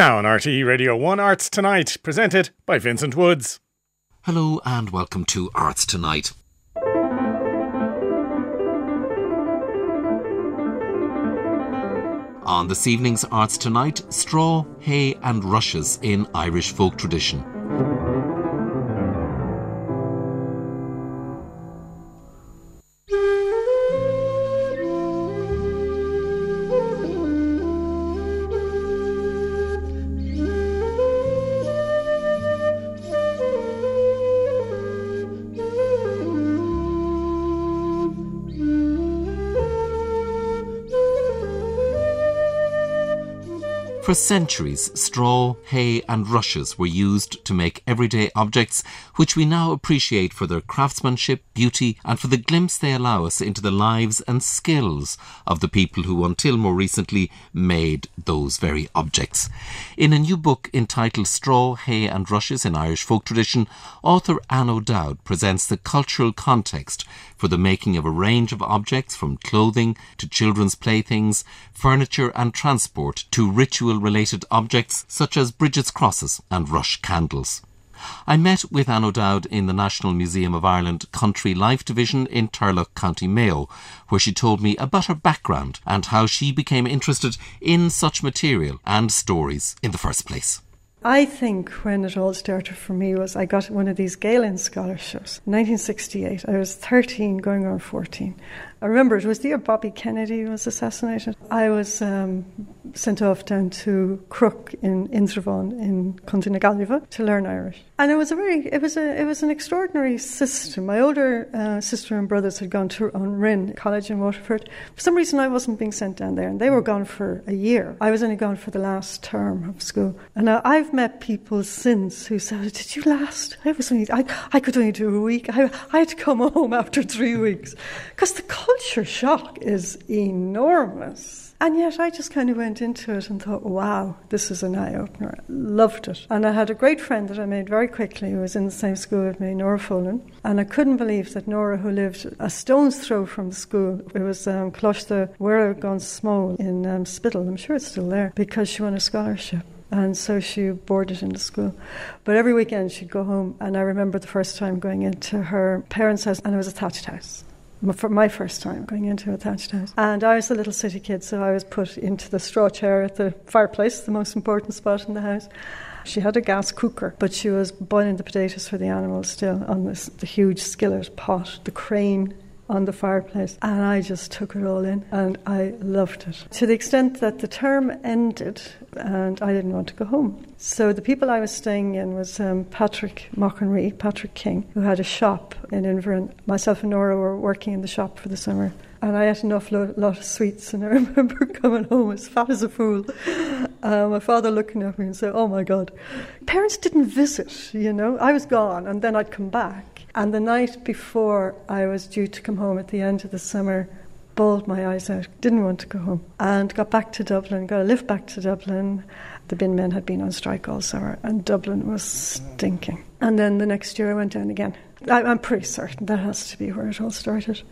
Now on RTE Radio 1 Arts Tonight, presented by Vincent Woods. Hello and welcome to Arts Tonight. On this evening's Arts Tonight, straw, hay, and rushes in Irish folk tradition. For centuries, straw, hay, and rushes were used to make everyday objects, which we now appreciate for their craftsmanship, beauty, and for the glimpse they allow us into the lives and skills of the people who, until more recently, made those very objects. In a new book entitled Straw, Hay, and Rushes in Irish Folk Tradition, author Anne O'Dowd presents the cultural context for the making of a range of objects from clothing to children's playthings, furniture, and transport to ritual related objects such as Bridget's crosses and rush candles. I met with Anne O'Dowd in the National Museum of Ireland Country Life Division in Turlough, County Mayo, where she told me about her background and how she became interested in such material and stories in the first place. I think when it all started for me was I got one of these Gael Linn scholarships. 1968. I was 13 going on 14. I remember it was the year Bobby Kennedy was assassinated. I was um, sent off down to Crook in Indreabhán in County na to learn Irish. And it was a very, it was a, it was an extraordinary system. My older uh, sister and brothers had gone to Ring College in Waterford. For some reason, I wasn't being sent down there, and they were gone for a year. I was only gone for the last term of school. And uh, I've met people since who said, "Did you last? I was only, I, I could only do a week. I, I had to come home after three weeks because the culture shock is enormous." And yet I just kind of went into it and thought, wow, this is an eye opener. Loved it. And I had a great friend that I made very quickly who was in the same school with me, Nora Folan. And I couldn't believe that Nora, who lived a stone's throw from the school, it was um, Closta Weragon Small in um, Spiddal, I'm sure it's still there, because she won a scholarship. And so she boarded into school. But every weekend she'd go home. And I remember the first time going into her parents' house, and it was a thatched house for my first time going into a thatched house. And I was a little city kid, so I was put into the straw chair at the fireplace, the most important spot in the house. She had a gas cooker, but she was boiling the potatoes for the animals still on this the huge skillet pot, the crane on the fireplace. And I just took it all in and I loved it. To the extent that the term ended and I didn't want to go home. So the people I was staying in was um, Patrick Mockenry, Patrick King, who had a shop in Inverin. Myself and Nora were working in the shop for the summer. And I ate an awful lot of sweets, and I remember coming home as fat as a fool. Uh, my father looking at me and saying, Oh my God. Parents didn't visit, you know. I was gone, and then I'd come back. And the night before I was due to come home at the end of the summer, bawled my eyes out, didn't want to go home, and got back to Dublin, got a lift back to Dublin. The bin men had been on strike all summer, and Dublin was stinking. And then the next year I went down again. I'm pretty certain that has to be where it all started.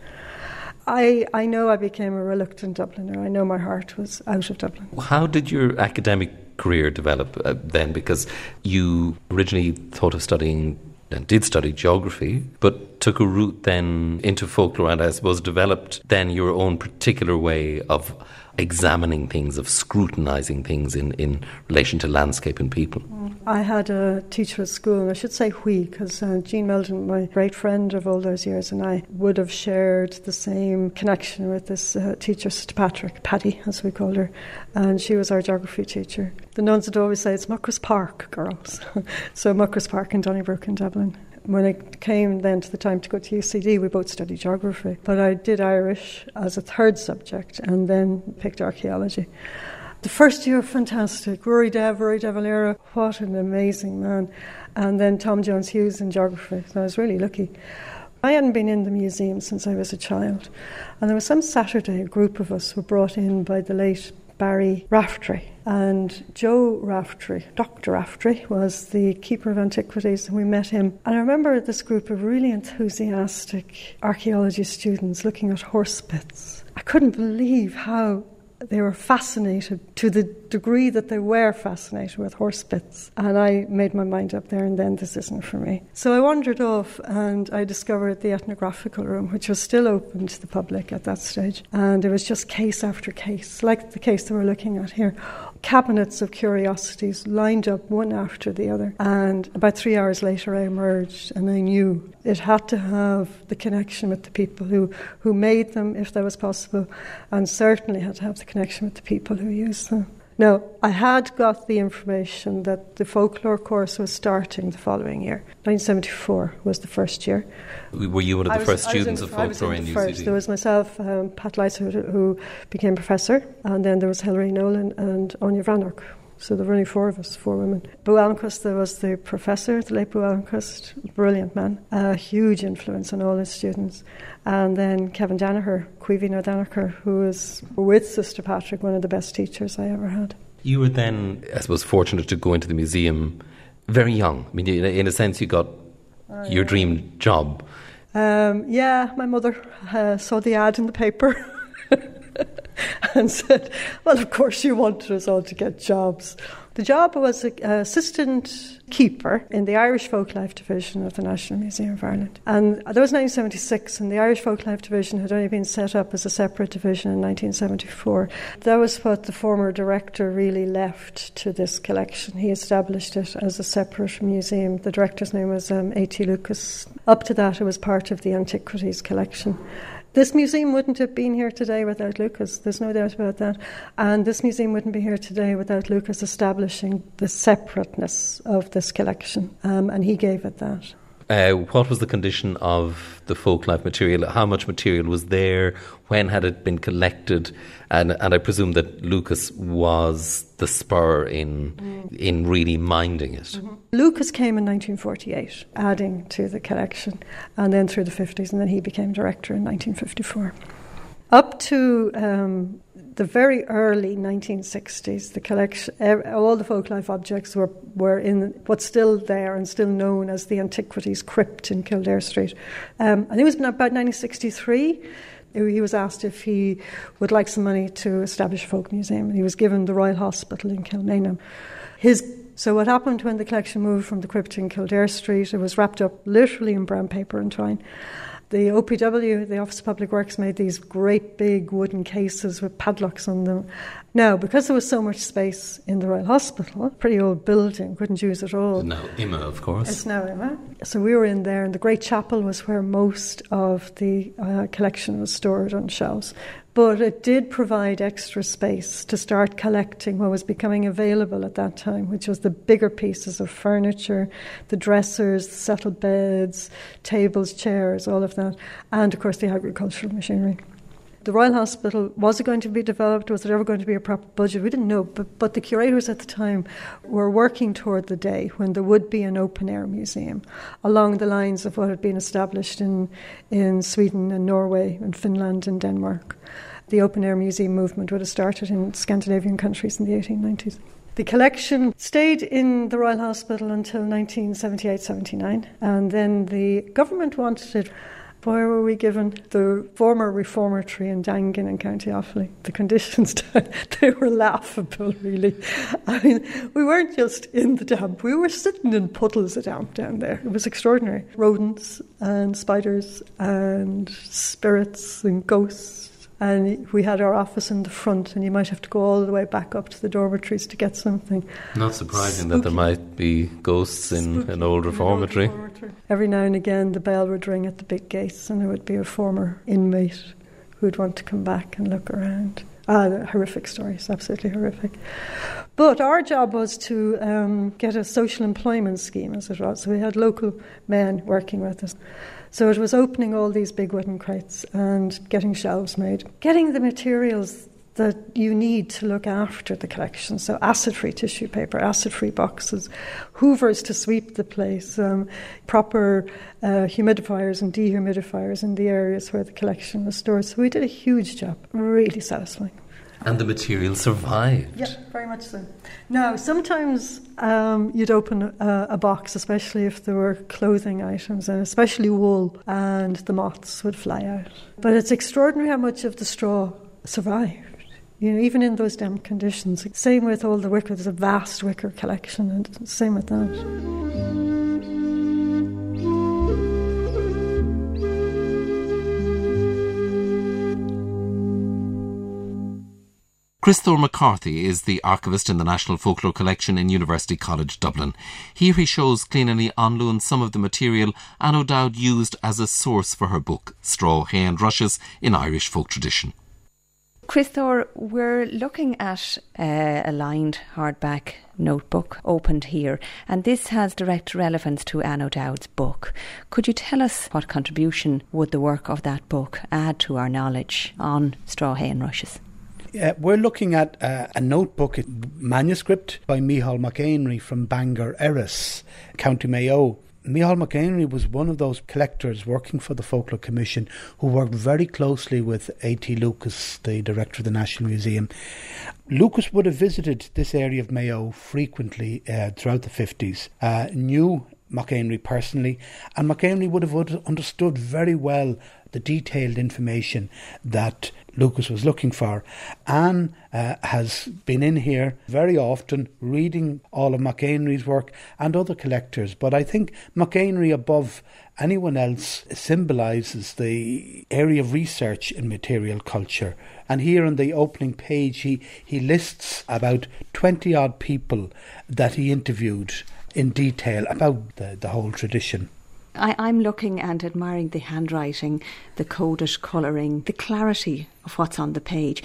I, I know I became a reluctant Dubliner. I know my heart was out of Dublin. How did your academic career develop uh, then? Because you originally thought of studying and did study geography, but took a route then into folklore and I suppose developed then your own particular way of examining things, of scrutinizing things in, in relation to landscape and people. I had a teacher at school, and I should say we, because uh, Jean Meldon, my great friend of all those years, and I would have shared the same connection with this uh, teacher, Sister Patrick, Patty, as we called her, and she was our geography teacher. The nuns would always say, It's Muckross Park, girls. so Muckross Park in Donnybrook in Dublin when it came then to the time to go to UCD, we both studied geography. But I did Irish as a third subject and then picked archaeology. The first year, fantastic. Rory Dev, Rory De Valera, what an amazing man. And then Tom Jones Hughes in geography. So I was really lucky. I hadn't been in the museum since I was a child. And there was some Saturday, a group of us were brought in by the late Barry Raftery. And Joe Raftery, Dr. Raftery, was the keeper of antiquities, and we met him. And I remember this group of really enthusiastic archaeology students looking at horse bits. I couldn't believe how they were fascinated to the degree that they were fascinated with horse bits. And I made my mind up there and then this isn't for me. So I wandered off and I discovered the ethnographical room, which was still open to the public at that stage. And it was just case after case, like the case that we're looking at here cabinets of curiosities lined up one after the other. And about three hours later, I emerged and I knew it had to have the connection with the people who, who made them, if that was possible, and certainly had to have the connection with the people who used them. Now, I had got the information that the folklore course was starting the following year. 1974 was the first year. Were you one of the was, first students in, of folklore in, in, first. There was myself, um, Pat who, who, became professor, and then there was Hilary Nolan and Anya Vranok. So there were only four of us, four women. Bo Almqvist, there was the professor, the late Bo Almqvist, brilliant man, a huge influence on all his students. And then Kevin Danaher, Cuivino Danaher, who was with Sister Patrick, one of the best teachers I ever had. You were then, I suppose, fortunate to go into the museum very young. I mean, in a sense, you got oh, your dream job. Um, yeah, my mother uh, saw the ad in the paper. and said, Well, of course, you wanted us all to get jobs. The job was an assistant keeper in the Irish Folklife Division of the National Museum of Ireland. And that was 1976, and the Irish Folklife Division had only been set up as a separate division in 1974. That was what the former director really left to this collection. He established it as a separate museum. The director's name was um, A.T. Lucas. Up to that, it was part of the antiquities collection. This museum wouldn't have been here today without Lucas, there's no doubt about that. And this museum wouldn't be here today without Lucas establishing the separateness of this collection, um, and he gave it that. Uh, what was the condition of the folklife material? How much material was there? When had it been collected? And, and I presume that Lucas was the spur in mm. in really minding it. Mm-hmm. Lucas came in 1948, adding to the collection, and then through the 50s, and then he became director in 1954. Up to um, the very early 1960s, the collection, all the folklife objects were, were in what's still there and still known as the Antiquities Crypt in Kildare Street. Um, I think it was about 1963. He was asked if he would like some money to establish a folk museum. He was given the Royal Hospital in Kilmainham. His so what happened when the collection moved from the crypt in Kildare Street? It was wrapped up literally in brown paper and twine, the OPW, the Office of Public Works, made these great big wooden cases with padlocks on them. Now, because there was so much space in the Royal Hospital, pretty old building, couldn't use it all. It's now IMMA, of course. It's now IMMA. So we were in there, and the Great Chapel was where most of the uh, collection was stored on shelves. But it did provide extra space to start collecting what was becoming available at that time, which was the bigger pieces of furniture, the dressers, the settled beds, tables, chairs, all of that, and of course the agricultural machinery. The Royal Hospital was it going to be developed? Was it ever going to be a proper budget? We didn't know, but, but the curators at the time were working toward the day when there would be an open air museum along the lines of what had been established in, in Sweden and Norway and Finland and Denmark the open air museum movement would have started in Scandinavian countries in the 1890s. The collection stayed in the Royal Hospital until 1978 79, and then the government wanted it. Where were we given? The former reformatory in Daingean in County Offaly. The conditions, they were laughable, really. I mean, we weren't just in the damp, we were sitting in puddles of damp down there. It was extraordinary. Rodents and spiders and spirits and ghosts and we had our office in the front, and you might have to go all the way back up to the dormitories to get something. Not surprising Spooky. that there might be ghosts in Spooky. an old reformatory. An old reformatory. Every now and again, the bell would ring at the big gates, and there would be a former inmate who'd want to come back and look around. Ah, horrific stories, absolutely horrific. But our job was to um, get a social employment scheme, as it was. So we had local men working with us. So it was opening all these big wooden crates and getting shelves made, getting the materials that you need to look after the collection. So acid free tissue paper, acid free boxes, hoovers to sweep the place, um, proper uh, humidifiers and dehumidifiers in the areas where the collection was stored. So we did a huge job, really satisfying. And the material survived. Yeah, very much so. Now, sometimes um, you'd open a, a, box, especially if there were clothing items, and especially wool, and the moths would fly out. But it's extraordinary how much of the straw survived. You know, even in those damp conditions. Same with all the wicker. There's a vast wicker collection, and same with that. Christopher McCarthy is the archivist in the National Folklore Collection in University College Dublin. Here he shows Clíneanna An Luan some of the material Anne O'Dowd used as a source for her book, Straw, Hay and Rushes in Irish Folk Tradition. Criostóir, we're looking at uh, a lined hardback notebook opened here, and this has direct relevance to Anne O'Dowd's book. Could you tell us what contribution would the work of that book add to our knowledge on straw hay and rushes? Uh, we're looking at uh, a notebook manuscript by Micheál Mac from Bangor, Erris, County Mayo. Micheál Mac was one of those collectors working for the Folklore Commission who worked very closely with A.T. Lucas, the director of the National Museum. Lucas would have visited this area of Mayo frequently uh, throughout the 50s, uh, knew Mac personally, and Mac would have understood very well the detailed information that Lucas was looking for. Anne uh, has been in here very often reading all of Mac work and other collectors, but I think Mac above anyone else, symbolises the area of research in material culture. And here on the opening page, he, he lists about 20 odd people that he interviewed in detail about the, the whole tradition. I, am looking and admiring the handwriting, the coded colouring, the clarity of what's on the page.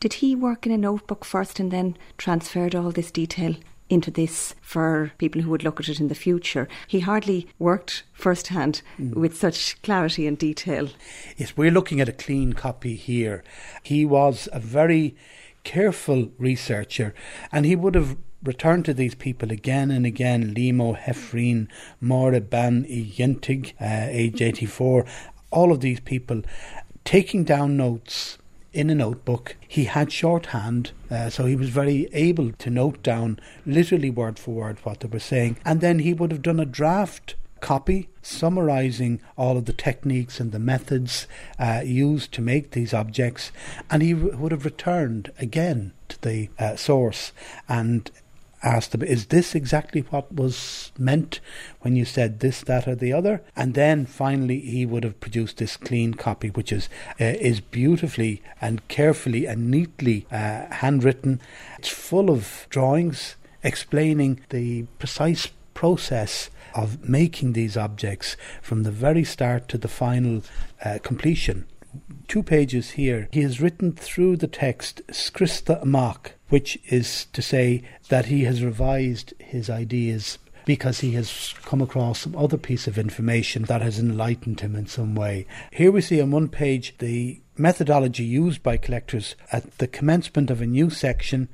Did he work in a notebook first and then transferred all this detail into this for people who would look at it in the future. He hardly worked firsthand mm. with such clarity and detail. Yes, we're looking at a clean copy here. He was a very careful researcher and he would have return to these people again and again. Limo, Hefreen, Mora Ban Yentig, uh, age 84, all of these people taking down notes in a notebook. He had shorthand, uh, so he was very able to note down literally word for word what they were saying. And then he would have done a draft copy summarizing all of the techniques and the methods uh, used to make these objects, and he w- would have returned again to the uh, source and asked them, Is this exactly what was meant when you said this, that, or the other? And then finally, he would have produced this clean copy, which is, uh, is beautifully and carefully and neatly uh, handwritten. It's full of drawings explaining the precise process of making these objects from the very start to the final uh, completion two pages here, he has written through the text Scrista Amach, which is to say that he has revised his ideas because he has come across some other piece of information that has enlightened him in some way. Here we see on one page the methodology used by collectors at the commencement of a new section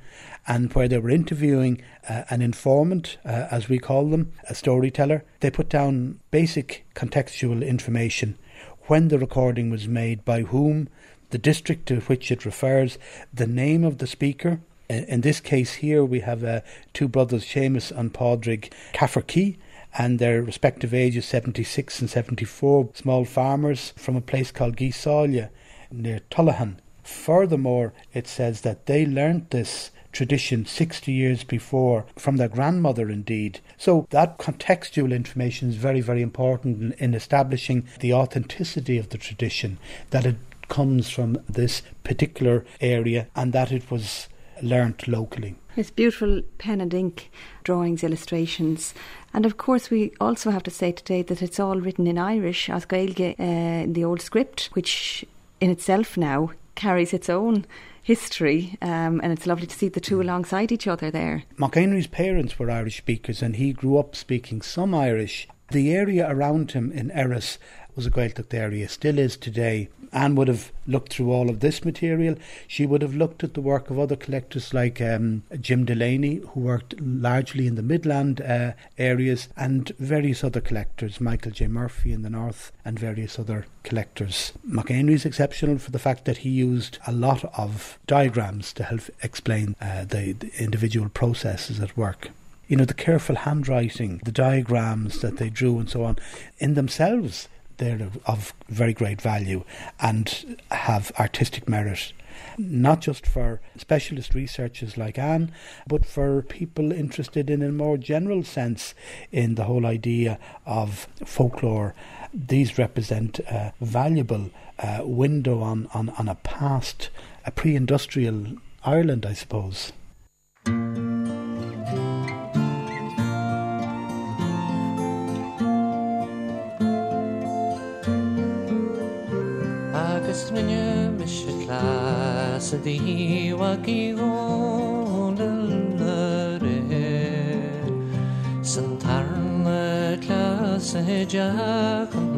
and where they were interviewing uh, an informant, uh, as we call them, a storyteller. They put down basic contextual information when the recording was made, by whom, the district to which it refers, the name of the speaker. In this case here, we have uh, two brothers, Seamus and Padraig Cafferkey, and their respective ages 76 and 74, small farmers from a place called Gisalia near Tullahan. Furthermore, it says that they learnt this tradition 60 years before from their grandmother, indeed. So that contextual information is very, very important in, in establishing the authenticity of the tradition, that it comes from this particular area and that it was learnt locally. It's beautiful pen and ink drawings, illustrations. And of course, we also have to say today that it's all written in Irish, as Gaeilge, uh, in the old script, which in itself now carries its own history, um, and it's lovely to see the two mm. alongside each other there. Mac Éinrí's parents were Irish speakers, and he grew up speaking some Irish. The area around him in Erris was a Gaeltacht area, still is today. Anne would have looked through all of this material. She would have looked at the work of other collectors like um, Jim Delaney, who worked largely in the Midland uh, areas, and various other collectors, Michael J. Murphy in the north, and various other collectors. Mac Éinrí is exceptional for the fact that he used a lot of diagrams to help explain uh, the, the individual processes at work you know, the careful handwriting, the diagrams that they drew and so on, in themselves they're of very great value and have artistic merit. not just for specialist researchers like Anne, but for people interested in a more general sense in the whole idea of folklore. These represent a valuable uh, window on, on, on a past, a pre industrial Ireland, I suppose. Nástal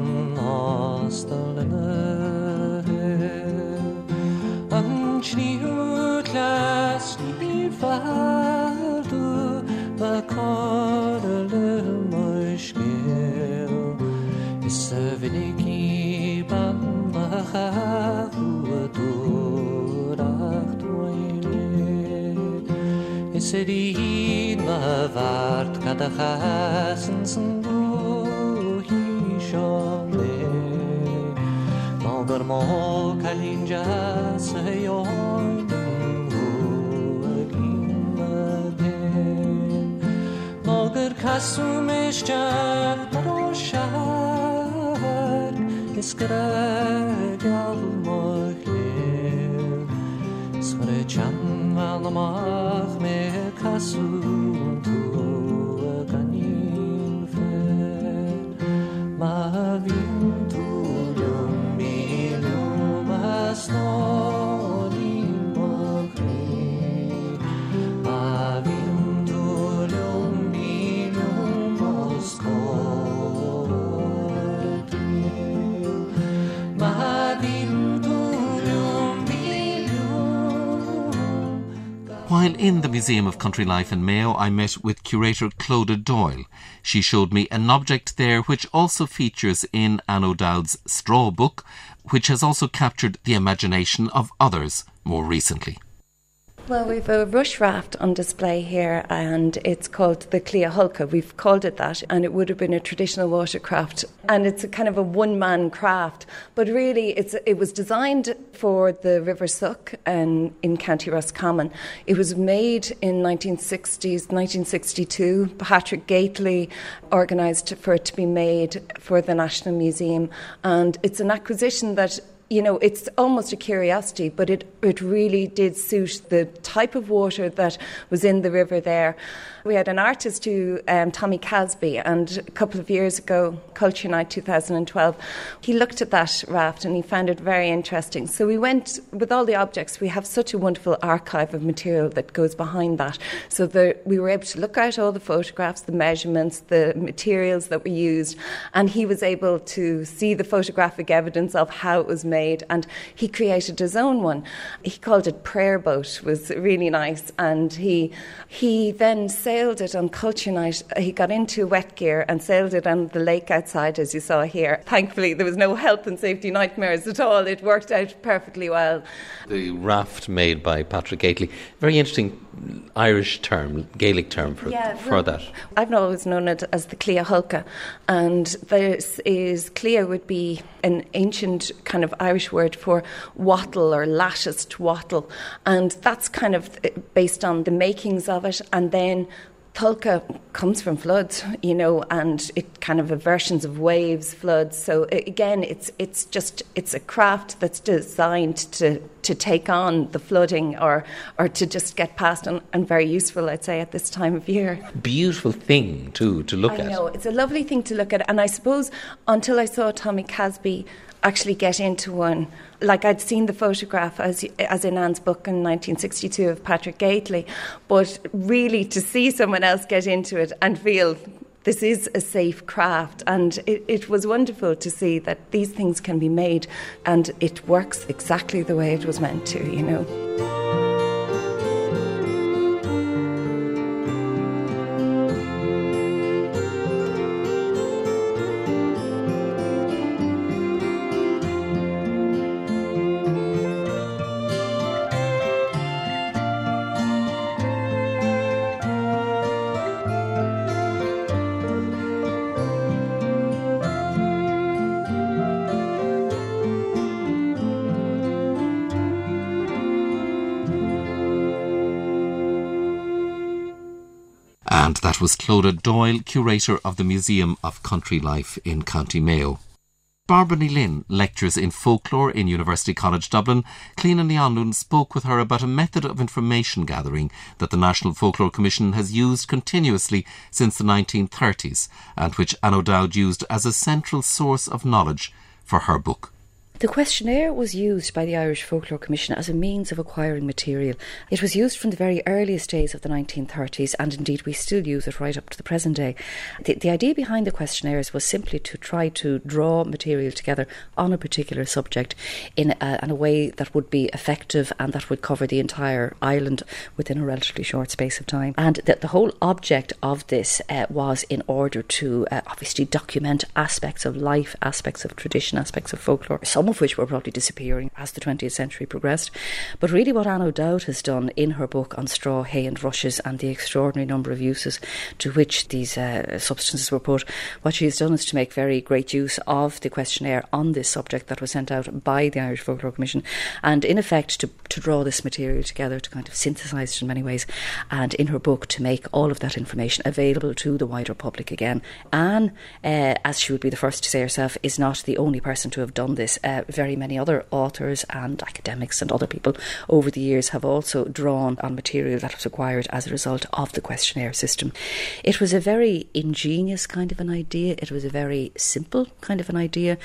city ma vart kada hasen sundu hi shole Malgar mo kalinja seyoy Malgar kasumish jak daro shahar Iskara galva Re chanval amach me kasú tú ganin fe Ma While in the Museum of Country Life in Mayo, I met with curator Clodagh Doyle. She showed me an object there which also features in Anne O'Dowd's Straw Book, which has also captured the imagination of others more recently. Well, we've a rush raft on display here, and it's called the Clea Hulka. We've called it that, and it would have been a traditional watercraft, and it's a kind of a one-man craft. But really, it's it was designed for the River Suck and in County Roscommon. It was made in 1960s, 1962. Patrick Gately organised for it to be made for the National Museum, and it's an acquisition that you know, it's almost a curiosity, but it, it really did suit the type of water that was in the river there. We had an artist who, um, Tommy Casby, and a couple of years ago, Culture Night 2012, he looked at that raft and he found it very interesting. So we went, with all the objects, we have such a wonderful archive of material that goes behind that. So the, we were able to look at all the photographs, the measurements, the materials that were used, and he was able to see the photographic evidence of how it was made, and he created his own one. He called it Prayer Boat, was really nice, and he, he then said, sailed it on culture night. He got into wet gear and sailed it on the lake outside, as you saw here. Thankfully, there was no health and safety nightmares at all. It worked out perfectly well. The raft made by Patrick Gately, very interesting Irish term, Gaelic term for, yeah, for well, that. I've always known it as the Clea Hulka, and this is Clea would be an ancient kind of Irish word for wattle or latticed wattle, and that's kind of eh, based on the makings of it, and then Tulka comes from floods, you know, and it kind of versions of waves, floods. So again, it's it's just it's a craft that's designed to to take on the flooding or or to just get past and, and very useful, I'd say, at this time of year. Beautiful thing too to look I at. I know it's a lovely thing to look at, and I suppose until I saw Tommy Casby actually get into one. Like I'd seen the photograph as as in Anne's book in 1962 of Patrick Gately, but really to see someone else get into it and feel this is a safe craft, and it, it was wonderful to see that these things can be made, and it works exactly the way it was meant to. You know. Was Clodagh Doyle, curator of the Museum of Country Life in County Mayo. Barbara Lynn lectures in folklore in University College Dublin. Cliona Ní spoke with her about a method of information gathering that the National Folklore Commission has used continuously since the 1930s and which Anne O'Dowd used as a central source of knowledge for her book. The questionnaire was used by the Irish Folklore Commission as a means of acquiring material. It was used from the very earliest days of the 1930s, and indeed we still use it right up to the present day. The, the idea behind the questionnaires was simply to try to draw material together on a particular subject in a, in a way that would be effective and that would cover the entire island within a relatively short space of time. And that the whole object of this uh, was in order to uh, obviously document aspects of life, aspects of tradition, aspects of folklore. Some of which were probably disappearing as the 20th century progressed. But really, what Anne O'Dowd has done in her book on straw, hay, and rushes and the extraordinary number of uses to which these uh, substances were put, what she has done is to make very great use of the questionnaire on this subject that was sent out by the Irish Folklore Commission, and in effect to, to draw this material together, to kind of synthesise it in many ways, and in her book to make all of that information available to the wider public again. Anne, uh, as she would be the first to say herself, is not the only person to have done this. Uh, Uh, very many other authors and academics and other people over the years have also drawn on material that was acquired as a result of the questionnaire system. It was a very ingenious kind of an idea, it was a very simple kind of an idea,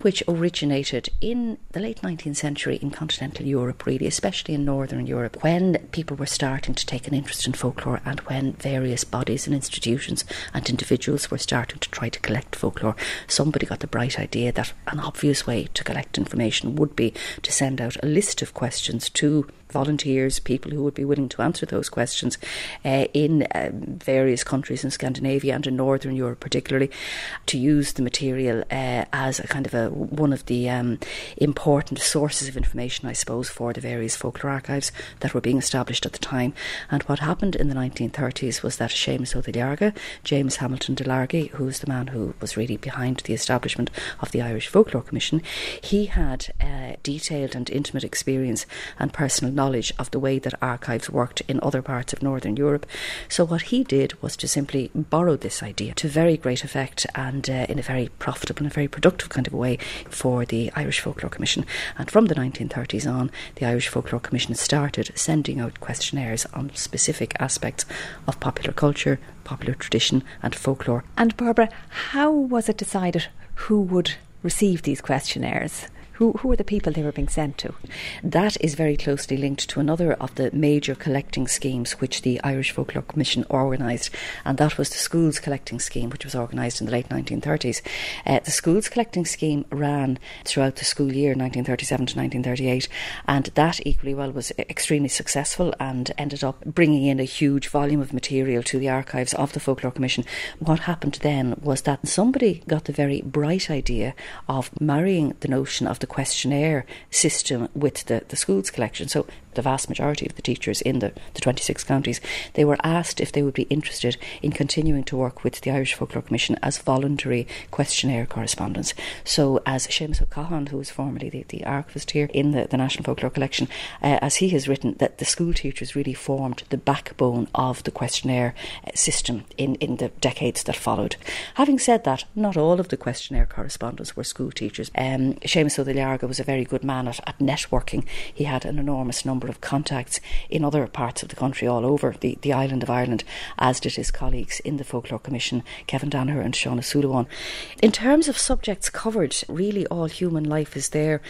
which originated in the late 19th century in continental Europe, really, especially in Northern Europe, when people were starting to take an interest in folklore and when various bodies and institutions and individuals were starting to try to collect folklore. Somebody got the bright idea that an obvious way to collect information would be to send out a list of questions to volunteers, people who would be willing to answer those questions uh, in um, various countries in Scandinavia and in Northern Europe, particularly, to use the material uh, as a kind of a one of the um, important sources of information, I suppose, for the various folklore archives that were being established at the time. And what happened in the 1930s was that Seamus Ó Duilearga, James Hamilton Delargy, who was the man who was really behind the establishment of the Irish Folklore Commission, he had uh, detailed and intimate experience and personal knowledge of the way that archives worked in other parts of Northern Europe. So, what he did was to simply borrow this idea to very great effect and uh, in a very profitable and very productive kind of way for the Irish Folklore Commission. And from the 1930s on, the Irish Folklore Commission started sending out questionnaires on specific aspects of popular culture, popular tradition, and folklore. And, Barbara, how was it decided who would receive these questionnaires? Who, who the people they were being sent to? That is very closely linked to another of the major collecting schemes which the Irish Folklore Commission organised, and that was the Schools Collecting Scheme, which was organised in the late 1930s. Uh, the Schools Collecting Scheme ran throughout the school year 1937 to 1938, and that equally well was extremely successful and ended up bringing in a huge volume of material to the archives of the Folklore Commission. What happened then was that somebody got the very bright idea of marrying the notion of the questionnaire system with the, the schools collection. So the vast majority of the teachers in the, the 26 counties, they were asked if they would be interested in continuing to work with the Irish Folklore Commission as voluntary questionnaire correspondents. So, as Seamus O'Cahan, who was formerly the, the archivist here in the, the National Folklore Collection, uh, as he has written, that the school teachers really formed the backbone of the questionnaire uh, system in, in the decades that followed. Having said that, not all of the questionnaire correspondents were school teachers. Um, Seamus Ó Duilearga was a very good man at, at networking. He had an enormous number number of contacts in other parts of the country all over the, the island of Ireland, as did his colleagues in the Folklore Commission, Kevin Danaher and Sean O'Sullivan. In terms of subjects covered, really all human life is there.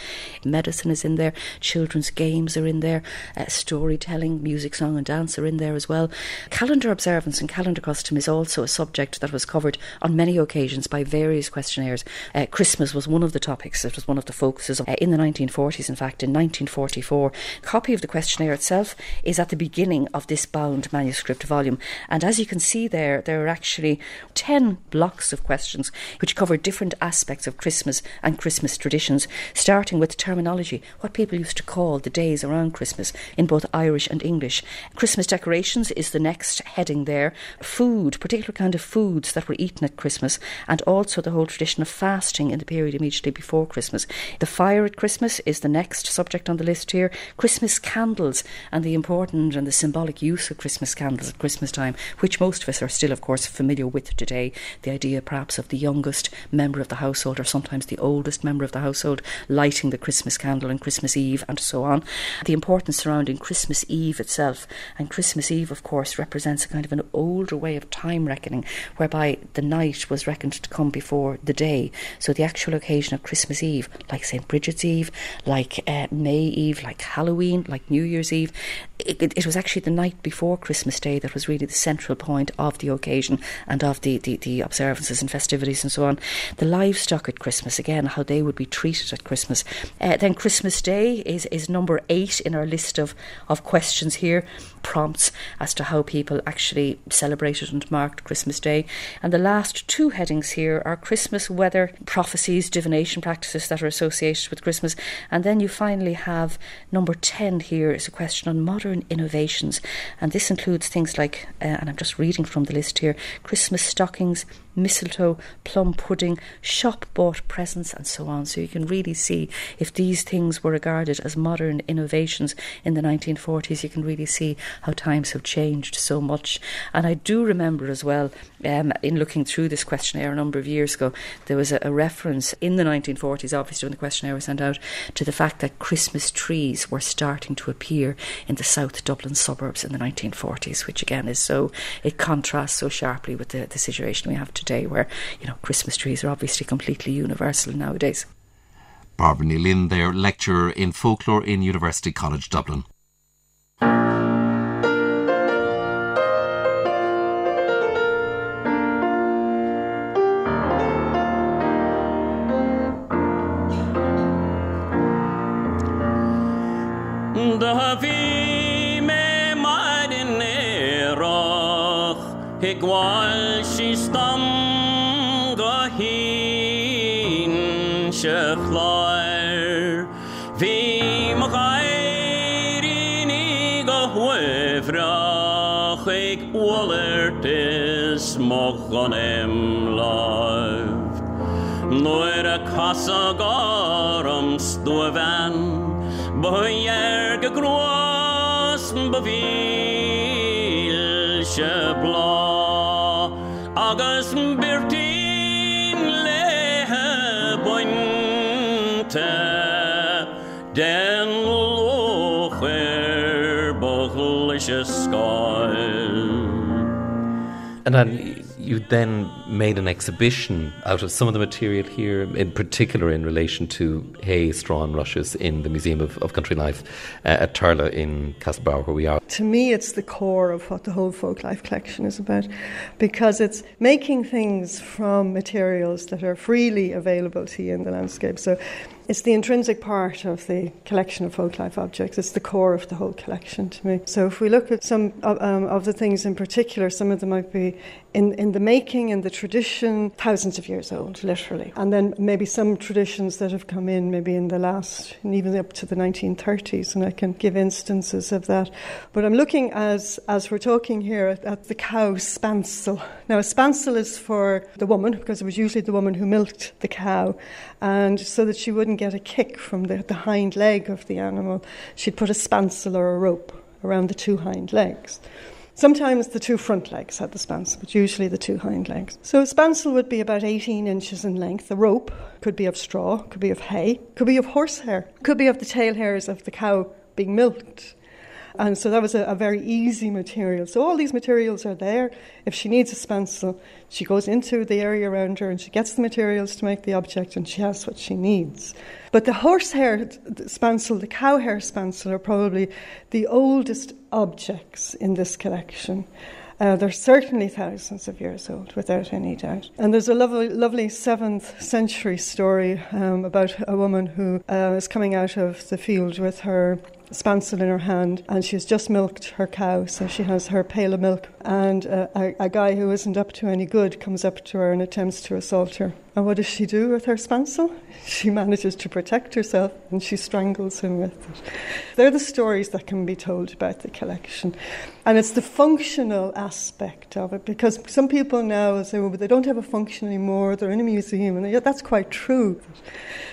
Medicine is in there, children's games are in there, uh, storytelling, music, song, and dance are in there as well. Calendar observance and calendar custom is also a subject that was covered on many occasions by various questionnaires. Uh, Christmas was one of the topics, it was one of the focuses uh, in the 1940s. In fact, in 1944, a copy of the questionnaire itself is at the beginning of this bound manuscript volume. And as you can see there, there are actually 10 blocks of questions which cover different aspects of Christmas and Christmas traditions, starting with terminology, what people used to call the days around Christmas in both Irish and English. Christmas decorations is the next heading there. Food, particular kind of foods that were eaten at Christmas, and also the whole tradition of fasting in the period immediately before Christmas. The fire at Christmas is the next subject on the list here. Christmas candles and the important and the symbolic use of Christmas candles at Christmas time, which most of us are still, of course, familiar with today. The idea, perhaps, of the youngest member of the household or sometimes the oldest member of the household lighting the Christmas candle on Christmas Eve and so on. The importance surrounding Christmas Eve itself. And Christmas Eve, of course, represents a kind of an older way of time reckoning whereby the night was reckoned to come before the day. So the actual occasion of Christmas Eve, like St. Bridget's Eve, like uh, May Eve, like Halloween, like New Year's Eve, it, it, it, was actually the night before Christmas Day that was really the central point of the occasion and of the, the, the observances and festivities and so on. The livestock at Christmas, again, how they would be treated at Christmas. Uh, then Christmas Day is, is number eight in our list of, of questions here prompts as to how people actually celebrated and marked Christmas Day. And the last two headings here are Christmas weather, prophecies, divination practices that are associated with Christmas. And then you finally have number 10 here is a question on modern innovations. And this includes things like, uh, and I'm just reading from the list here Christmas stockings, mistletoe, plum pudding, shop bought presents, and so on. So you can really see if these things were regarded as modern innovations in the 1940s, you can really see how times have changed so much. And I do remember as well, um, in looking through this questionnaire a number of years ago, there was a, a reference in the 1940s, obviously, when the questionnaire was sent out, to the fact that Christmas trees were starting to appear in the South Dublin suburbs in the 1940s, which again is so, it contrasts so sharply with the, the situation we have today, where, you know, Christmas trees are obviously completely universal nowadays. Bairbre Ní Fhloinn there, lecturer in folklore in University College Dublin. gháil si stam go hín se chláir Bhí mo gaiirí go thuifrach ag bhirtas mo ganim láh Nuair a And then you then made an exhibition out of some of the material here, in particular in relation to hay, straw, and rushes in the Museum of, of Country Life uh, at Turlough in Castlebar, where we are. To me, it's the core of what the whole folk life collection is about, because it's making things from materials that are freely available to you in the landscape. So it's the intrinsic part of the collection of folklife objects. It's the core of the whole collection to me. So if we look at some of, um, of the things in particular, some of them might be in, in the making, in the tradition, thousands of years old, literally. And then maybe some traditions that have come in maybe in the last, and even up to the 1930s, and I can give instances of that. But I'm looking as, as we're talking here at, at the cow spancel. Now, a spancel is for the woman, because it was usually the woman who milked the cow, and so that she wouldn't get a kick from the, the hind leg of the animal, she'd put a spancel or a rope around the two hind legs. Sometimes the two front legs had the spancel, but usually the two hind legs. So a spancel would be about 18 inches in length. The rope could be of straw, could be of hay, could be of horsehair, could be of the tail hairs of the cow being milked. And so that was a, a, very easy material. So all these materials are there. If she needs a spancel, she goes into the area around her and she gets the materials to make the object and she has what she needs. But the horsehair spancel, the cowhair spancel, are probably the oldest objects in this collection. Uh, they're certainly thousands of years old, without any doubt. And there's a lovely, lovely seventh century story um, about a woman who uh, is coming out of the field with her spancel in her hand and she's just milked her cow, so she has her pail of milk. And uh, a, a, guy who isn't up to any good comes up to her and attempts to assault her. And what does she do with her spancel? She manages to protect herself and she strangles him with it. They're the stories that can be told about the collection. And it's the functional aspect of it because some people now say, well, they don't have a function anymore, they're in a museum. And that's quite true.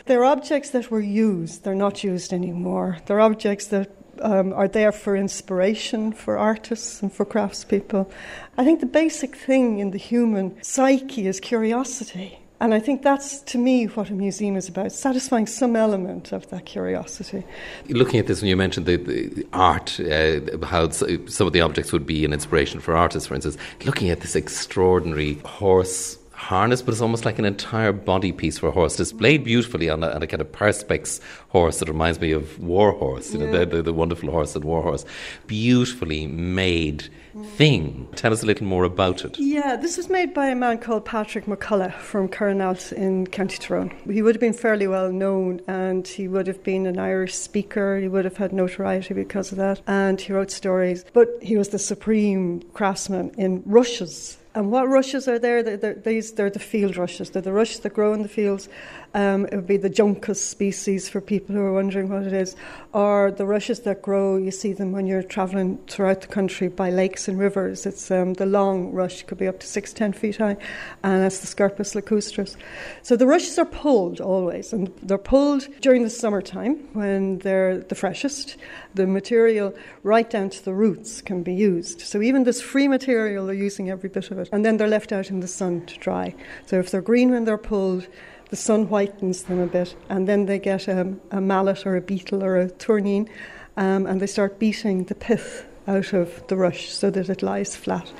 They're objects that were used, they're not used anymore. They're objects that um, are there for inspiration for artists and for craftspeople. I think the basic thing in the human psyche is curiosity. And I think that's, to me, what a museum is about satisfying some element of that curiosity. Looking at this, when you mentioned the, the art, uh, how some of the objects would be an inspiration for artists, for instance, looking at this extraordinary horse harness, but it's almost like an entire body piece for a horse, displayed beautifully on a, on a kind of perspex horse that reminds me of Warhorse, you yeah. know, the, the, the, wonderful horse and Warhorse. Beautifully made thing. Tell us a little more about it. Yeah, this was made by a man called Patrick McCullough from Curranalt in County Tyrone. He would have been fairly well known and he would have been an Irish speaker. He would have had notoriety because of that. And he wrote stories. But he was the supreme craftsman in rushes and what rushes are there? They're, they're, these, they're the field rushes. They're the rushes that grow in the fields. Um, it would be the juncus species for people who are wondering what it is, or the rushes that grow. You see them when you're travelling throughout the country by lakes and rivers. It's um, the long rush, could be up to six, ten feet high, and that's the Scirpus lacustris. So the rushes are pulled always, and they're pulled during the summertime when they're the freshest. The material, right down to the roots, can be used. So even this free material, they're using every bit of it, and then they're left out in the sun to dry. So if they're green when they're pulled, the sun whitens them a bit, and then they get a, a mallet or a beetle or a tourneen, um, and they start beating the pith out of the rush so that it lies flat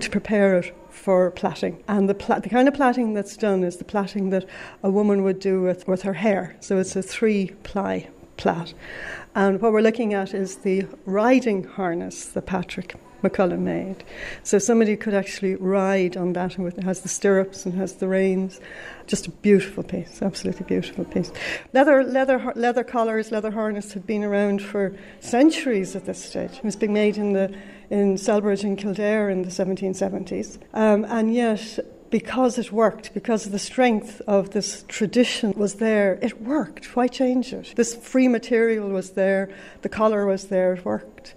to prepare it for plaiting. And the, pla- the kind of plaiting that's done is the plaiting that a woman would do with, with her hair. So it's a three ply plait. And what we're looking at is the riding harness that Patrick McCullough made. So somebody could actually ride on that, and has the stirrups and has the reins. Just a beautiful piece, absolutely beautiful piece. Leather, leather, leather collars, leather harness had been around for centuries at this stage. It was being made in the in Celbridge and Kildare in the 1770s, um, and yet because it worked, because the strength of this tradition was there, it worked. Why change it? This free material was there, the collar was there, it worked.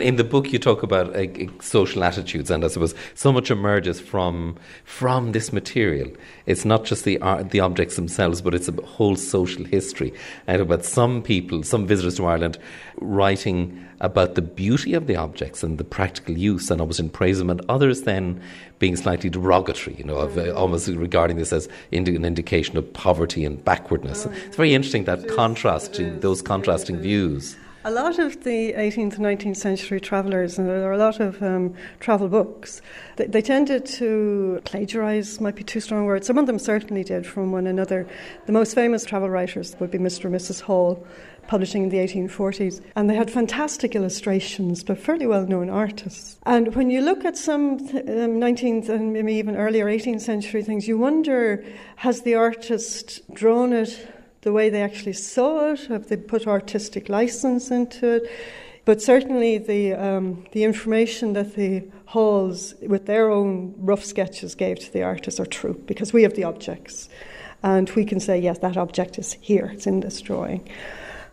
In the book, you talk about uh, social attitudes, and I suppose so much emerges from from this material. It's not just the art, the objects themselves, but it's a whole social history. And about some people, some visitors to Ireland, writing about the beauty of the objects and the practical use, and almost in praise of them, and others then being slightly derogatory, you know, of, uh, almost regarding this as an indication of poverty and backwardness. It's very interesting that contrasting those contrasting views. A lot of the 18th and 19th century travellers, and there are a lot of um, travel books, they, they, tended to plagiarise, might be too strong a word. Some of them certainly did from one another. The most famous travel writers would be Mr. and Mrs. Hall, publishing in the 1840s. And they had fantastic illustrations, but fairly well known artists. And when you look at some um, 19th and maybe even earlier 18th century things, you wonder has the artist drawn it the way they actually saw it, have they put artistic license into it. But certainly the, um, the information that the halls, with their own rough sketches, gave to the artists are true because we have the objects. And we can say, yes, that object is here, it's in this drawing.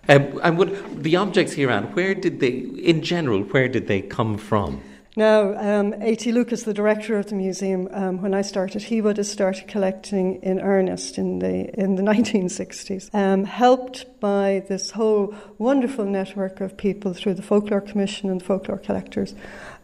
Um, and would the objects here, Anne, where did they, in general, where did they come from? Now, um, A.T. Lucas, the director of the museum, um, when I started, he would have started collecting in earnest in the in the 1960s, um, helped by this whole wonderful network of people through the Folklore Commission and the Folklore Collectors,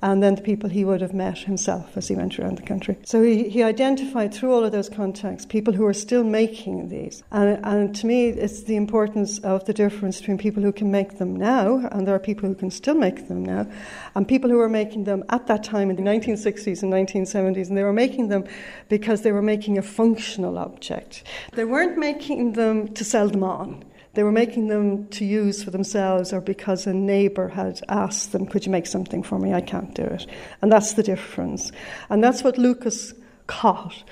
and then the people he would have met himself as he went around the country. So he, he identified through all of those contacts people who are still making these. And, and to me, it's the importance of the difference between people who can make them now, and there are people who can still make them now, and people who are making them at that time in the 1960s and 1970s, and they were making them because they were making a functional object. They weren't making them to sell them on. They were making them to use for themselves or because a neighbour had asked them, Could you make something for me? I can't do it. And that's the difference. And that's what Lucas caught.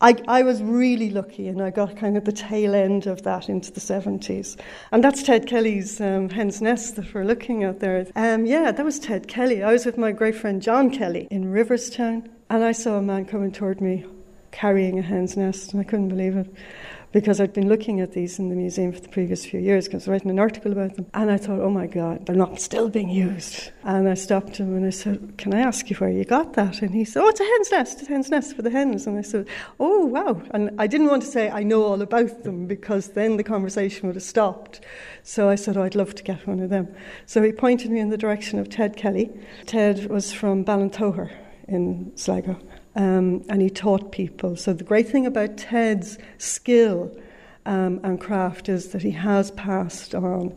I, I, was really lucky and I got kind of the tail end of that into the 70s. And that's Ted Kelly's um, Hen's Nest that we're looking at there. Um, yeah, that was Ted Kelly. I was with my great friend John Kelly in Riverstown and I saw a man coming toward me carrying a hen's nest and I couldn't believe it. Because I'd been looking at these in the museum for the previous few years because I was writing an article about them. And I thought, oh my God, they're not still being used. And I stopped him and I said, Can I ask you where you got that? And he said, Oh, it's a hen's nest, it's a hen's nest for the hens. And I said, Oh, wow. And I didn't want to say I know all about them because then the conversation would have stopped. So I said, Oh, I'd love to get one of them. So he pointed me in the direction of Ted Kelly. Ted was from Ballintogher in Sligo um, and he taught people. So the great thing about Ted's skill um, and craft is that he has passed on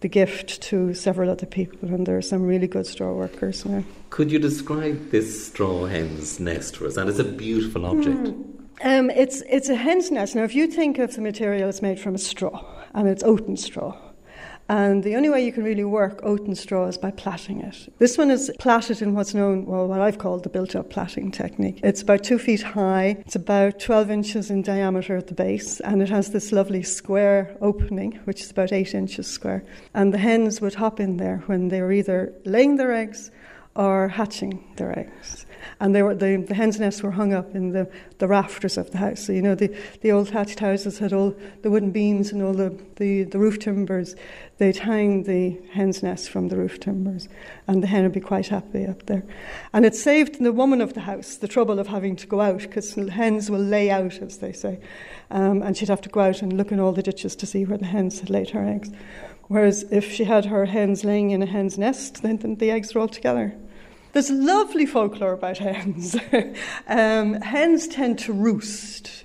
the gift to several other people, and there are some really good straw workers now. Could you describe this straw hen's nest for us? And it's a beautiful object. Mm. Um, it's, it's a hen's nest. Now, if you think of the material, it's made from a straw, and it's oaten straw. And the only way you can really work oaten straw is by plaiting it. This one is plaited in what's known, well, what I've called the built up plaiting technique. It's about two feet high, it's about 12 inches in diameter at the base, and it has this lovely square opening, which is about eight inches square. And the hens would hop in there when they were either laying their eggs or hatching their eggs and were, the, the hens' nests were hung up in the, the rafters of the house. So, you know, the, the old thatched houses had all the wooden beams and all the, the, the roof timbers. They'd hang the hens' nests from the roof timbers, and the hen would be quite happy up there. And it saved the woman of the house the trouble of having to go out, because hens will lay out, as they say, um, and she'd have to go out and look in all the ditches to see where the hens had laid her eggs. Whereas if she had her hens laying in a hen's nest, then, then the eggs were all together. There's lovely folklore about hens. um, hens tend to roost.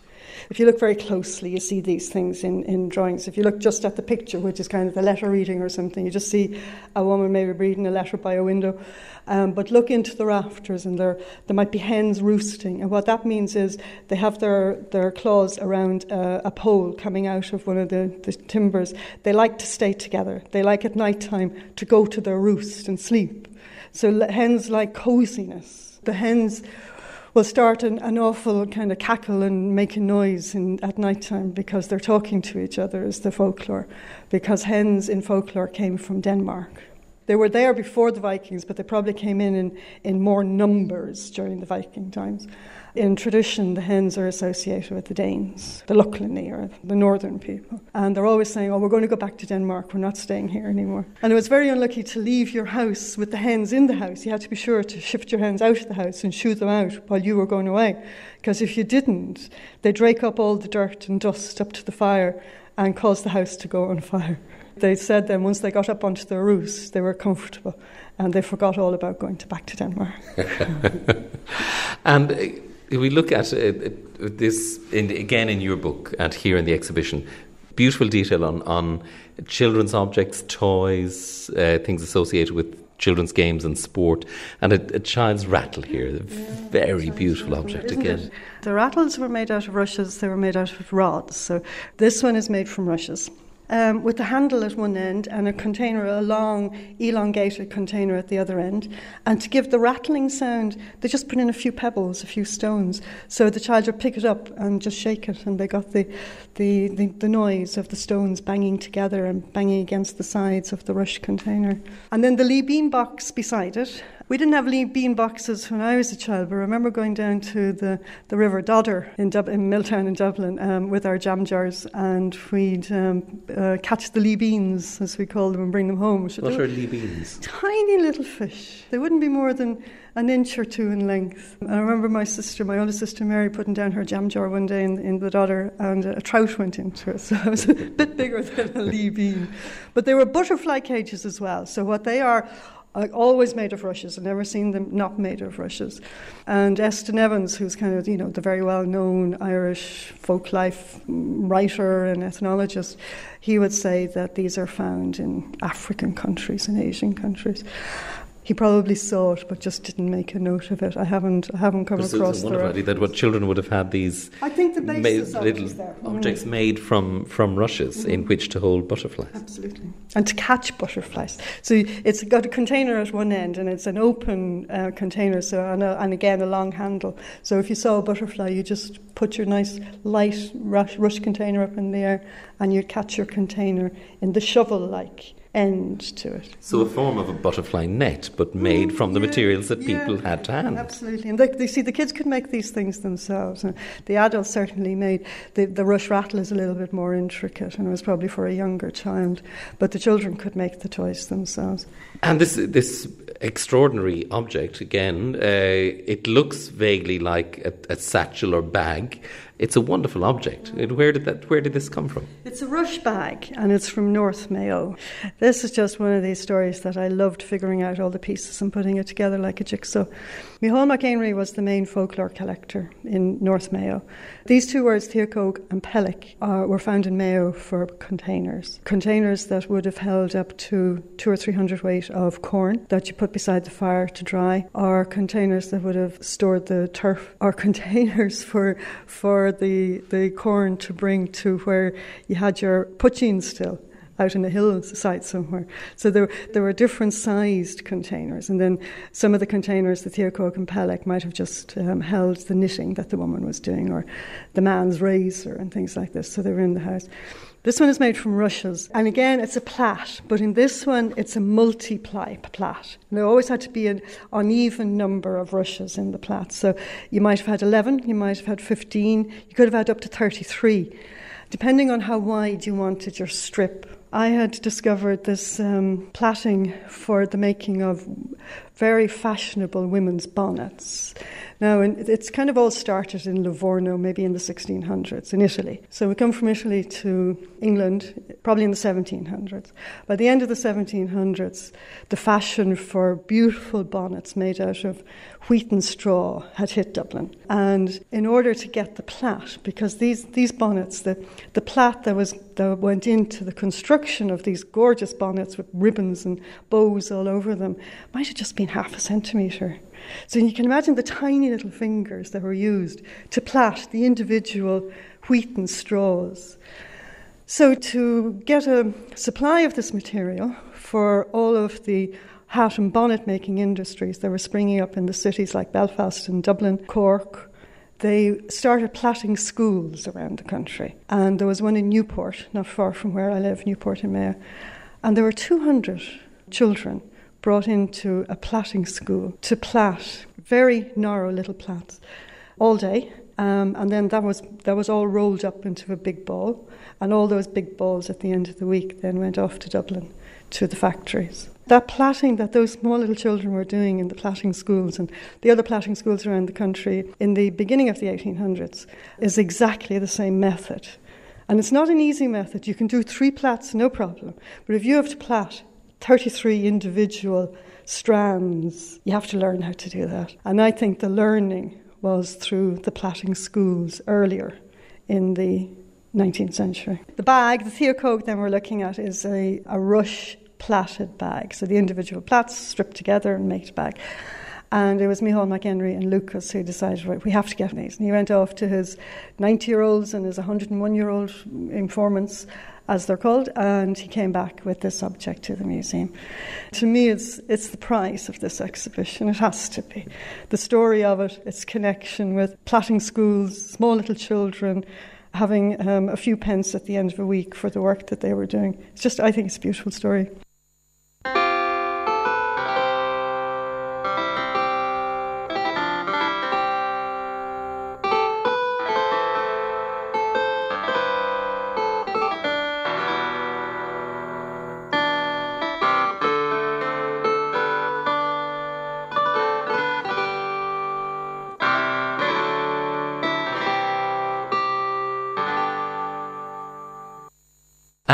If you look very closely, you see these things in, in drawings. If you look just at the picture, which is kind of the letter reading or something, you just see a woman maybe reading a letter by a window. Um, but look into the rafters, and there, there might be hens roosting. And what that means is they have their, their claws around a, a pole coming out of one of the, the timbers. They like to stay together. They like at night time to go to their roost and sleep. So hens like coziness. The hens will start an, an awful kind of cackle and make a noise in, at night time because they're talking to each other, is the folklore. Because hens in folklore came from Denmark. They were there before the Vikings, but they probably came in in, in more numbers during the Viking times in tradition, the hens are associated with the Danes, the Lochlannaigh, or the northern people. And they're always saying, oh, we're going to go back to Denmark, we're not staying here anymore. And it was very unlucky to leave your house with the hens in the house. You had to be sure to shift your hens out of the house and shoo them out while you were going away. Because if you didn't, they'd rake up all the dirt and dust up to the fire and cause the house to go on fire. They said then once they got up onto their roost, they were comfortable and they forgot all about going to back to Denmark. and if we look at uh, this in, again in your book and here in the exhibition, beautiful detail on, on children's objects, toys, uh, things associated with children's games and sport, and a, a child's rattle here. A very beautiful object again. It? The rattles were made out of rushes, they were made out of rods. So this one is made from rushes um, with the handle at one end and a container, a long, elongated container at the other end. And to give the rattling sound, they just put in a few pebbles, a few stones. So the child would pick it up and just shake it, and they got the, the, the, the noise of the stones banging together and banging against the sides of the rush container. And then the lee bean box beside it we didn't have lee bean boxes when I was a child, but I remember going down to the, the River Dodder in, Dub- in Milltown in Dublin um, with our jam jars, and we'd um, uh, catch the lee beans, as we call them, and bring them home. What are lee beans? Tiny little fish. They wouldn't be more than an inch or two in length. And I remember my sister, my older sister Mary, putting down her jam jar one day in, in the Dodder, and a trout went into it. So it was a bit bigger than a lee bean. But they were butterfly cages as well. So what they are always made of rushes. I've never seen them not made of rushes. And Estyn Evans, who's kind of, you know, the very well known Irish folk life writer and ethnologist, he would say that these are found in African countries and Asian countries. He probably saw it, but just didn't make a note of it. I haven't, I haven't come it's, across wonderful idea that what children would have had these. I think the basis made, little mm. objects mm. made from from rushes mm. in which to hold butterflies. Absolutely, and to catch butterflies. So it's got a container at one end, and it's an open uh, container. So and, a, and again a long handle. So if you saw a butterfly, you just put your nice light rush, rush container up in the air, and you'd catch your container in the shovel-like end to it. So a form of a butterfly net, but made from the yeah, materials that yeah, people had to hand. Absolutely. And they, they see the kids could make these things themselves. And the adults certainly made the, the rush rattle is a little bit more intricate and it was probably for a younger child. But the children could make the toys themselves. And this this extraordinary object again, uh, it looks vaguely like a, a satchel or bag. It's a wonderful object. Where did that? Where did this come from? It's a rush bag, and it's from North Mayo. This is just one of these stories that I loved figuring out all the pieces and putting it together like a jigsaw. Micheál Mac Éinrí was the main folklore collector in North Mayo. These two words, Thiarcóg and Pelic, uh, were found in Mayo for containers. Containers that would have held up to two or three hundred weight of corn that you put beside the fire to dry, or containers that would have stored the turf, or containers for for the the corn to bring to where you had your poitín still out in a hillside somewhere. So there, there were different sized containers, and then some of the containers, the Thiarcóg and Pelic, might have just um, held the knitting that the woman was doing, or the man's razor, and things like this. So they were in the house. This one is made from rushes, and again, it's a plait, but in this one, it's a multiply plait. And there always had to be an uneven number of rushes in the plait. So you might have had 11, you might have had 15, you could have had up to 33, depending on how wide you wanted your strip. I had discovered this um, plaiting for the making of very fashionable women's bonnets. Now, it's kind of all started in Livorno, maybe in the 1600s, in Italy. So we come from Italy to England, probably in the 1700s. By the end of the 1700s, the fashion for beautiful bonnets made out of wheat and straw had hit Dublin. And in order to get the plait, because these, these bonnets, the, the plait that, was, that went into the construction of these gorgeous bonnets with ribbons and bows all over them, might have just been half a centimetre. So you can imagine the tiny little fingers that were used to plait the individual wheaten straws. So, to get a supply of this material for all of the hat and bonnet making industries that were springing up in the cities like Belfast and Dublin, Cork, they started plaiting schools around the country. And there was one in Newport, not far from where I live, Newport in Mayo. And there were 200 children brought into a plaiting school to plait very narrow little plaits all day. Um, and then that was that was all rolled up into a big ball, and all those big balls at the end of the week then went off to Dublin to the factories. That plaiting that those small little children were doing in the plaiting schools and the other plaiting schools around the country in the beginning of the 1800s is exactly the same method. And it's not an easy method. You can do three plaits, no problem. But if you have to plait 33 individual strands. You have to learn how to do that. And I think the learning was through the plaiting schools earlier in the 19th century. The bag, the Thiarcóg then we're looking at is a, a rush plaited bag. So the individual plaits stripped together and made a bag. And it was Micheál Mac Éinrí and Lucas who decided, right, we have to get these. And he went off to his 90 year olds and his 101 year old informants as they're called, and he came back with this object to the museum. To me, it's, it's the prize of this exhibition. It has to be. The story of it, its connection with plaiting schools, small little children, having um, a few pence at the end of a week for the work that they were doing. It's just, I think it's a beautiful story.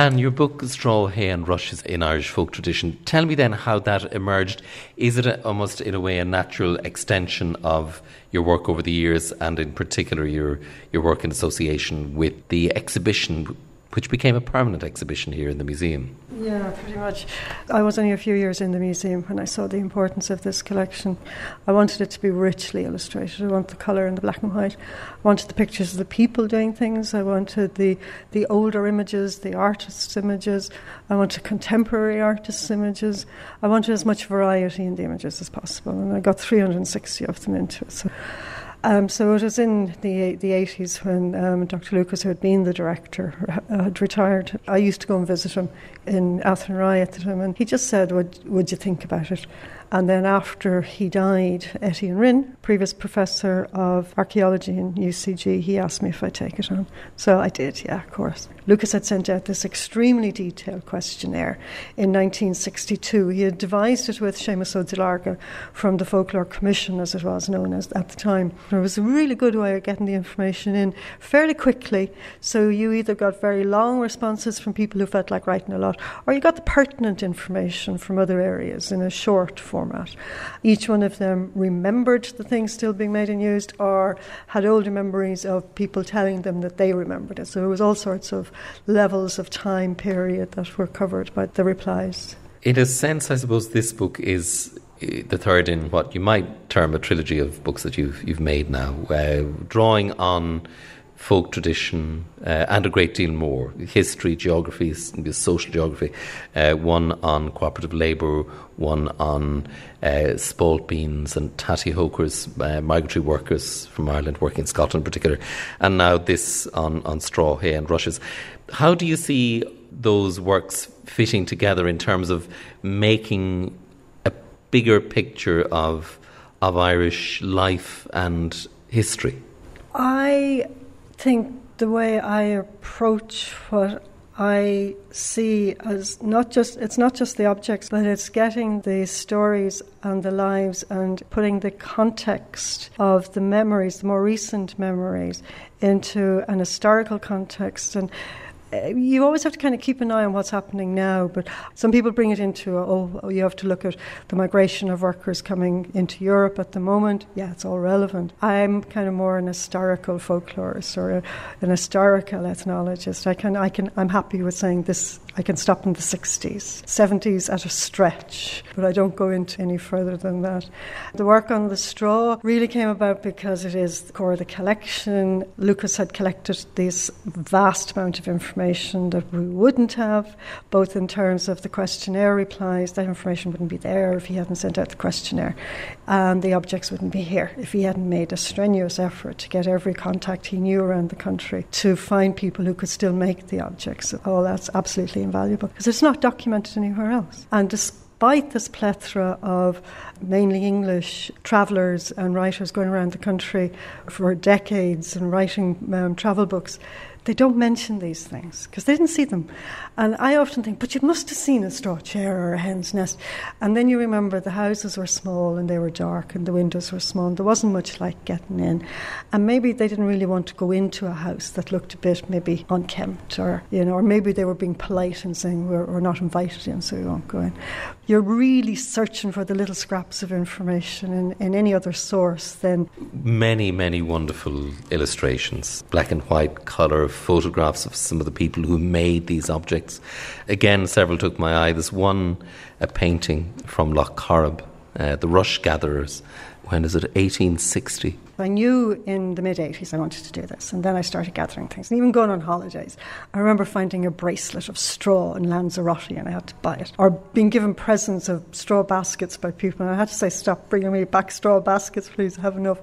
And your book, Straw, Hay and Rushes in Irish Folk Tradition, tell me then how that emerged. Is it a, almost, in a way, a natural extension of your work over the years, and in particular your, your work in association with the exhibition which became a permanent exhibition here in the museum. Yeah, pretty much. I was only a few years in the museum when I saw the importance of this collection. I wanted it to be richly illustrated. I wanted the colour and the black and white. I wanted the pictures of the people doing things. I wanted the, the older images, the artists' images. I wanted contemporary artists' images. I wanted as much variety in the images as possible. And I got 360 of them into it. So Um, so it was in the the 80s when um, Dr. Lucas, who had been the director, uh, had retired. I used to go and visit him in Athenry at the time, and he just said, "Would would you think about it?" And then after he died, Etienne Rynne, previous professor of archaeology in UCG, he asked me if I'd take it on. So I did, yeah, of course. Lucas had sent out this extremely detailed questionnaire in 1962. He had devised it with Seamus Ó Duilearga from the Folklore Commission, as it was known as at the time. It was a really good way of getting the information in fairly quickly. So you either got very long responses from people who felt like writing a lot, or you got the pertinent information from other areas in a short format. Each one of them remembered the things still being made and used, or had older memories of people telling them that they remembered it. So there was all sorts of levels of time period that were covered by the replies. In a sense, I suppose this book is uh, the third in what you might term a trilogy of books that you've you've made now, uh, drawing on folk tradition uh, and a great deal more history, geography, social geography. Uh, one on cooperative labour, one on uh, spalpeens and tattie hokers, uh, migratory workers from Ireland working in Scotland in particular, and now this on, on straw, hay, and rushes. How do you see those works fitting together in terms of making a bigger picture of of Irish life and history? I think the way I approach what I see as not just it's not just the objects, but it's getting the stories and the lives and putting the context of the memories, the more recent memories, into an historical context. And Uh, you always have to kind of keep an eye on what's happening now, but some people bring it into, oh, oh, you have to look at the migration of workers coming into Europe at the moment. Yeah, it's all relevant. I'm kind of more an historical folklorist or a, an historical ethnologist. I can, I can, I'm happy with saying this I can stop in the 60s, 70s at a stretch, but I don't go into any further than that. The work on the straw really came about because it is the core of the collection. Lucas had collected this vast amount of information that we wouldn't have, both in terms of the questionnaire replies, that information wouldn't be there if he hadn't sent out the questionnaire, and the objects wouldn't be here if he hadn't made a strenuous effort to get every contact he knew around the country to find people who could still make the objects. Oh, that's absolutely invaluable because it's not documented anywhere else. And despite this plethora of mainly English travellers and writers going around the country for decades and writing um, travel books, they don't mention these things because they didn't see them. And I often think, but you must have seen a straw chair or a hen's nest. And then you remember the houses were small and they were dark and the windows were small and there wasn't much light getting in. And maybe they didn't really want to go into a house that looked a bit maybe unkempt or, you know, or maybe they were being polite and saying we're, we're not invited in so we won't go in. You're really searching for the little scraps of information in, in any other source than. Many, many wonderful illustrations, black and white colour, photographs of some of the people who made these objects. Again, several took my eye. There's one, a painting from Loch Corrib, uh, the rush gatherers. When is it? 1860. I knew in the mid 80s I wanted to do this, and then I started gathering things and even going on holidays. I remember finding a bracelet of straw in Lanzarote and I had to buy it, or being given presents of straw baskets by people, and I had to say, Stop bringing me back straw baskets, please, I have enough.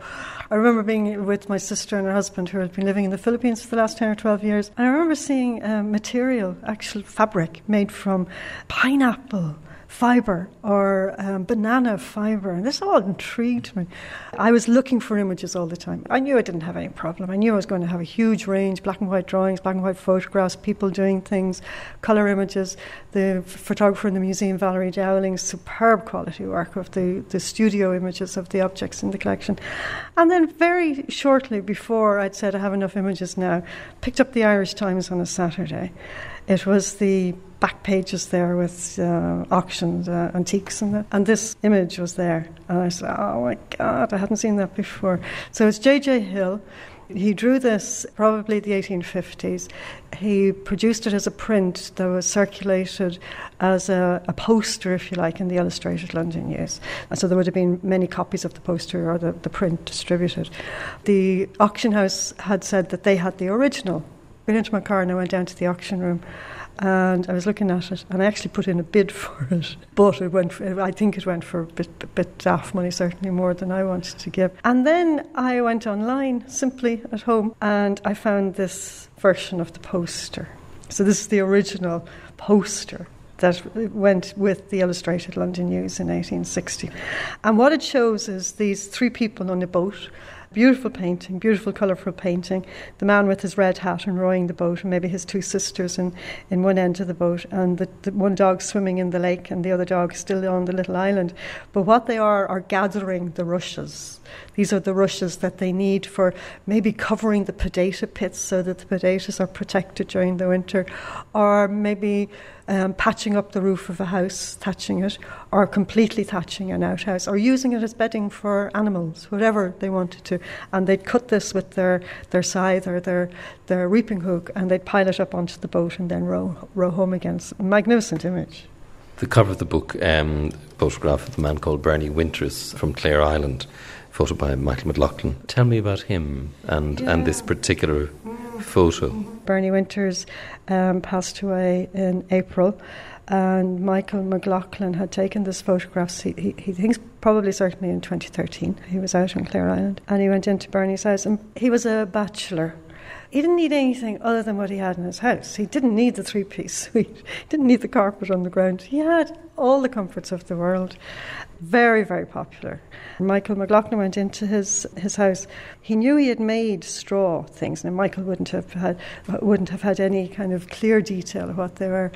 I remember being with my sister and her husband who had been living in the Philippines for the last 10 or 12 years, and I remember seeing uh, material, actual fabric made from pineapple fibre or um, banana fibre. And this all intrigued me. I was looking for images all the time. I knew I didn't have any problem. I knew I was going to have a huge range black and white drawings, black and white photographs, people doing things, colour images. The photographer in the museum, Valerie Dowling, superb quality work of the, the studio images of the objects in the collection. And then, very shortly before I'd said I have enough images now, picked up the Irish Times on a Saturday. It was the back pages there with uh, auctions, uh, antiques, and, that. and this image was there. And I said, Oh my God, I hadn't seen that before. So it's J.J. Hill. He drew this probably the 1850s. He produced it as a print that was circulated as a, a, poster, if you like, in the Illustrated London News. And so there would have been many copies of the poster or the, the print distributed. The auction house had said that they had the original. Got into my car and I went down to the auction room and I was looking at it, and I actually put in a bid for it, but it went. For, I think it went for a bit, bit daft money, certainly more than I wanted to give. And then I went online simply at home, and I found this version of the poster. So this is the original poster that went with the Illustrated London News in 1860. And what it shows is these three people on a boat Beautiful painting, beautiful colourful painting. The man with his red hat and rowing the boat, and maybe his two sisters in, in one end of the boat, and the, the one dog swimming in the lake, and the other dog still on the little island. But what they are are gathering the rushes. These are the rushes that they need for maybe covering the potato pits so that the potatoes are protected during the winter, or maybe um, patching up the roof of a house, thatching it, or completely thatching an outhouse, or using it as bedding for animals, whatever they wanted to. And they'd cut this with their, their scythe or their, their reaping hook, and they'd pile it up onto the boat and then row, row home again. It's a magnificent image. The cover of the book, um, photograph of a man called Bernie Winters from Clare Island, photo by Michael McLaughlin. Tell me about him and, yeah. and this particular photo. Bernie Winters um, passed away in April, and Michael McLaughlin had taken this photograph. He, he, he, thinks probably certainly in 2013. He was out on Clare Island, and he went into Bernie's house, and he was a bachelor. He didn't need anything other than what he had in his house. He didn't need the three piece suite. He didn't need the carpet on the ground. He had all the comforts of the world. Very, very popular. Michael McLaughlin went into his, his house. He knew he had made straw things. Now Michael wouldn't have had wouldn't have had any kind of clear detail of what they were.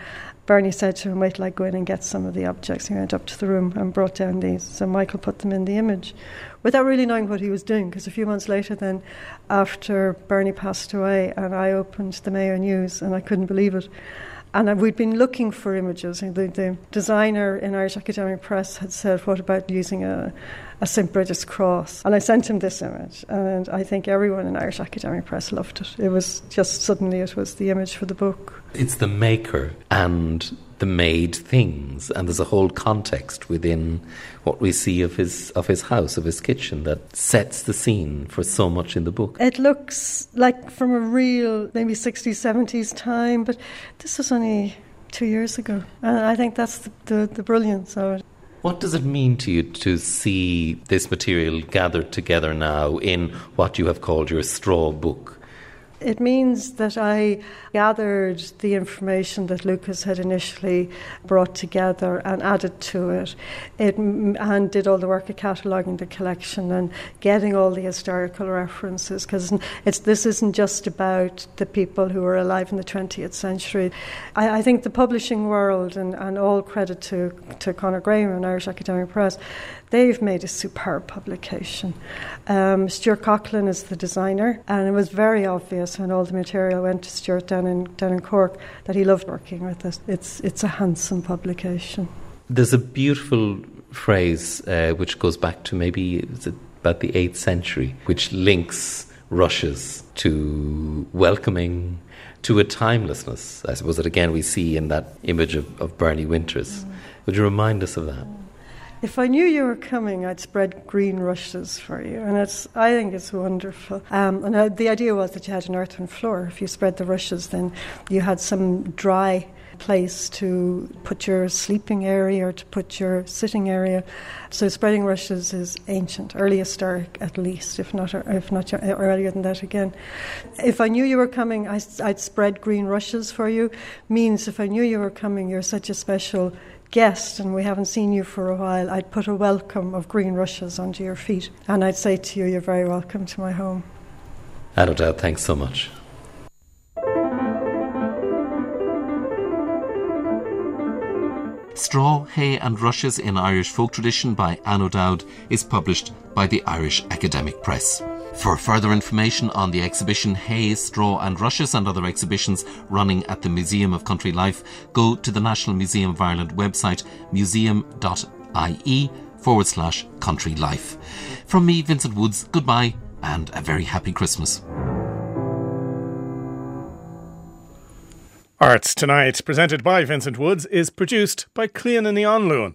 Bernie said to him, Wait till I go in and get some of the objects. He went up to the room and brought down these. So Michael put them in the image without really knowing what he was doing. Because a few months later, then, after Bernie passed away, and I opened the Mayo News and I couldn't believe it. And uh, we'd been looking for images. The, the, designer in Irish Academic Press had said, What about using a, a St. Bridget's cross? And I sent him this image. And I think everyone in Irish Academic Press loved it. It was just suddenly, it was the image for the book. It's the maker and the made things, and there's a whole context within what we see of his of his house, of his kitchen, that sets the scene for so much in the book. It looks like from a real maybe 60s, 70s time, but this was only two years ago, and I think that's the, the, the brilliance of it. What does it mean to you to see this material gathered together now in what you have called your straw book? It means that I gathered the information that Lucas had initially brought together and added to it, it and did all the work of cataloguing the collection and getting all the historical references because it's this isn't just about the people who were alive in the 20th century. I, I think the publishing world and, and all credit to, to Conor Graham and Irish Academic Press, they've made a superb publication. Um, Stuart Coughlan is the designer, and it was very obvious when all the material went to Stuart down in, down in Cork that he loved working with it. It's, it's a handsome publication. There's a beautiful phrase uh, which goes back to maybe about the 8th century, which links rushes to welcoming, to a timelessness, I suppose, that again we see in that image of, of Bernie Winters. Mm. Would you remind us of that? If I knew you were coming, I'd spread green rushes for you, and it's. I think it's wonderful. Um, and uh, the idea was that you had an earthen floor. If you spread the rushes, then you had some dry place to put your sleeping area or to put your sitting area. So spreading rushes is ancient, early historic at least, if not if not earlier than that again. If I knew you were coming, I'd spread green rushes for you. Means if I knew you were coming, you're such a special guest and we haven't seen you for a while, I'd put a welcome of green rushes under your feet and I'd say to you, You're very welcome to my home. Anne O'Dowd, thanks so much. Straw, Hay and Rushes in Irish Folk Tradition by Anne O'Dowd is published by the Irish Academic Press. For further information on the exhibition Hay, Straw and Rushes and other exhibitions running at the Museum of Country Life, go to the National Museum of Ireland website museum.ie forward slash country life. From me, Vincent Woods, goodbye and a very happy Christmas. Arts Tonight, presented by Vincent Woods, is produced by Clíona Ní Anluain.